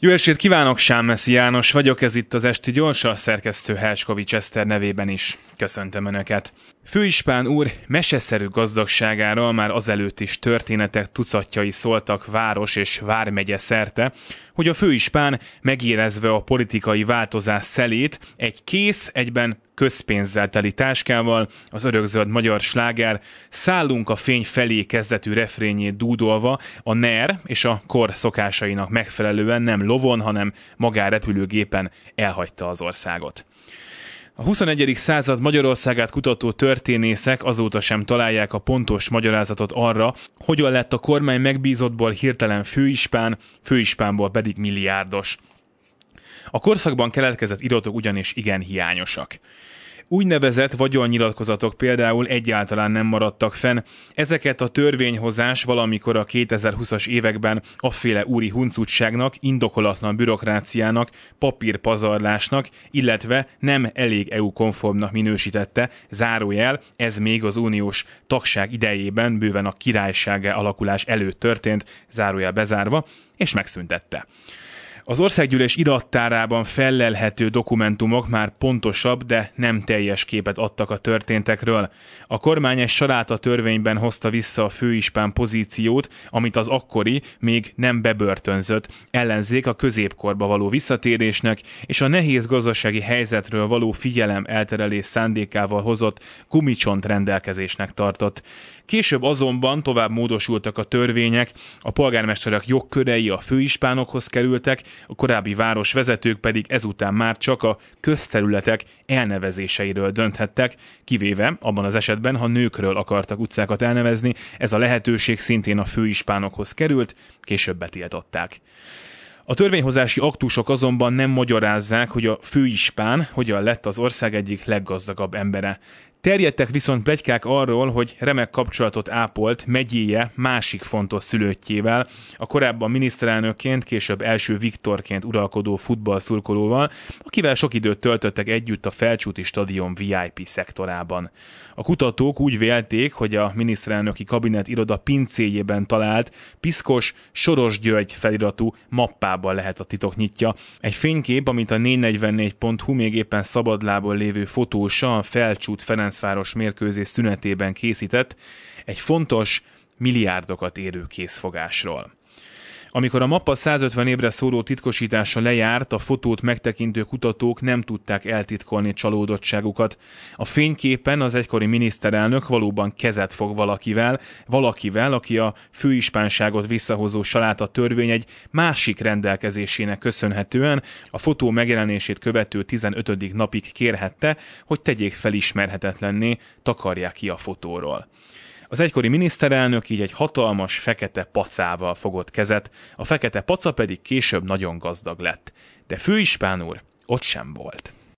Jó estét kívánok, Sámeszi János vagyok, ez itt az Esti Gyors, a szerkesztő Helskovics Eszter nevében is. Köszöntöm Önöket. Főispán úr meseszerű gazdagságára már azelőtt is történetek tucatjai szóltak város és vármegye szerte, hogy a főispán megérezve a politikai változás szelét egy kész, egyben közpénzzel teli táskával, az örökzöld magyar sláger Szállunk a fény felé kezdetű refrényét dúdolva a NER és a kor szokásainak megfelelően nem lovon, hanem magárepülőgépen elhagyta az országot. A 21. század Magyarországát kutató történészek azóta sem találják a pontos magyarázatot arra, hogyan lett a kormány megbízottból hirtelen főispán, főispánból pedig milliárdos. A korszakban keletkezett iratok ugyanis igen hiányosak. Úgynevezett vagyonnyilatkozatok például egyáltalán nem maradtak fenn. Ezeket a törvényhozás valamikor a 2020-as években afféle úri huncutságnak, indokolatlan bürokráciának, papírpazarlásnak, illetve nem elég EU-konformnak minősítette, zárójel, ez még az uniós tagság idejében bőven a királysága alakulás előtt történt, zárójel bezárva, és megszüntette. Az országgyűlés irattárában fellelhető dokumentumok már pontosabb, de nem teljes képet adtak a történtekről. A kormány egy saráta törvényben hozta vissza a főispán pozíciót, amit az akkori, még nem bebörtönzött ellenzék a középkorba való visszatérésnek és a nehéz gazdasági helyzetről való figyelem elterelés szándékával hozott gumicsont rendelkezésnek tartott. Később azonban tovább módosultak a törvények, a polgármesterek jogkörei a főispánokhoz kerültek, a korábbi városvezetők pedig ezután már csak a közterületek elnevezéseiről dönthettek, kivéve abban az esetben, ha nőkről akartak utcákat elnevezni, ez a lehetőség szintén a főispánokhoz került, később betiltották. A törvényhozási aktusok azonban nem magyarázzák, hogy a főispán hogyan lett az ország egyik leggazdagabb embere. Terjedtek viszont plegykák arról, hogy remek kapcsolatot ápolt megyéje másik fontos szülöttjével, a korábban miniszterelnökként, később első Viktorként uralkodó futballszurkolóval, akivel sok időt töltöttek együtt a Felcsúti stadion VIP szektorában. A kutatók úgy vélték, hogy a miniszterelnöki kabinet iroda pincéjében talált piszkos Soros György feliratú mappában lehet a titok nyitja. Egy fénykép, amit a 444.hu még éppen szabadlából lévő fotósa a Felcsút Ferenc Ferencváros mérkőzés szünetében készített egy fontos, milliárdokat érő készfogásról. Amikor a mappa 150 évre szóló titkosítása lejárt, a fotót megtekintő kutatók nem tudták eltitkolni csalódottságukat. A fényképen az egykori miniszterelnök valóban kezet fog valakivel, valakivel, aki a főispánságot visszahozó saláta törvény egy másik rendelkezésének köszönhetően a fotó megjelenését követő 15. napig kérhette, hogy tegyék felismerhetetlenné, takarják ki a fotóról. Az egykori miniszterelnök így egy hatalmas fekete pacával fogott kezet, a fekete paca pedig később nagyon gazdag lett. De főispán úr ott sem volt.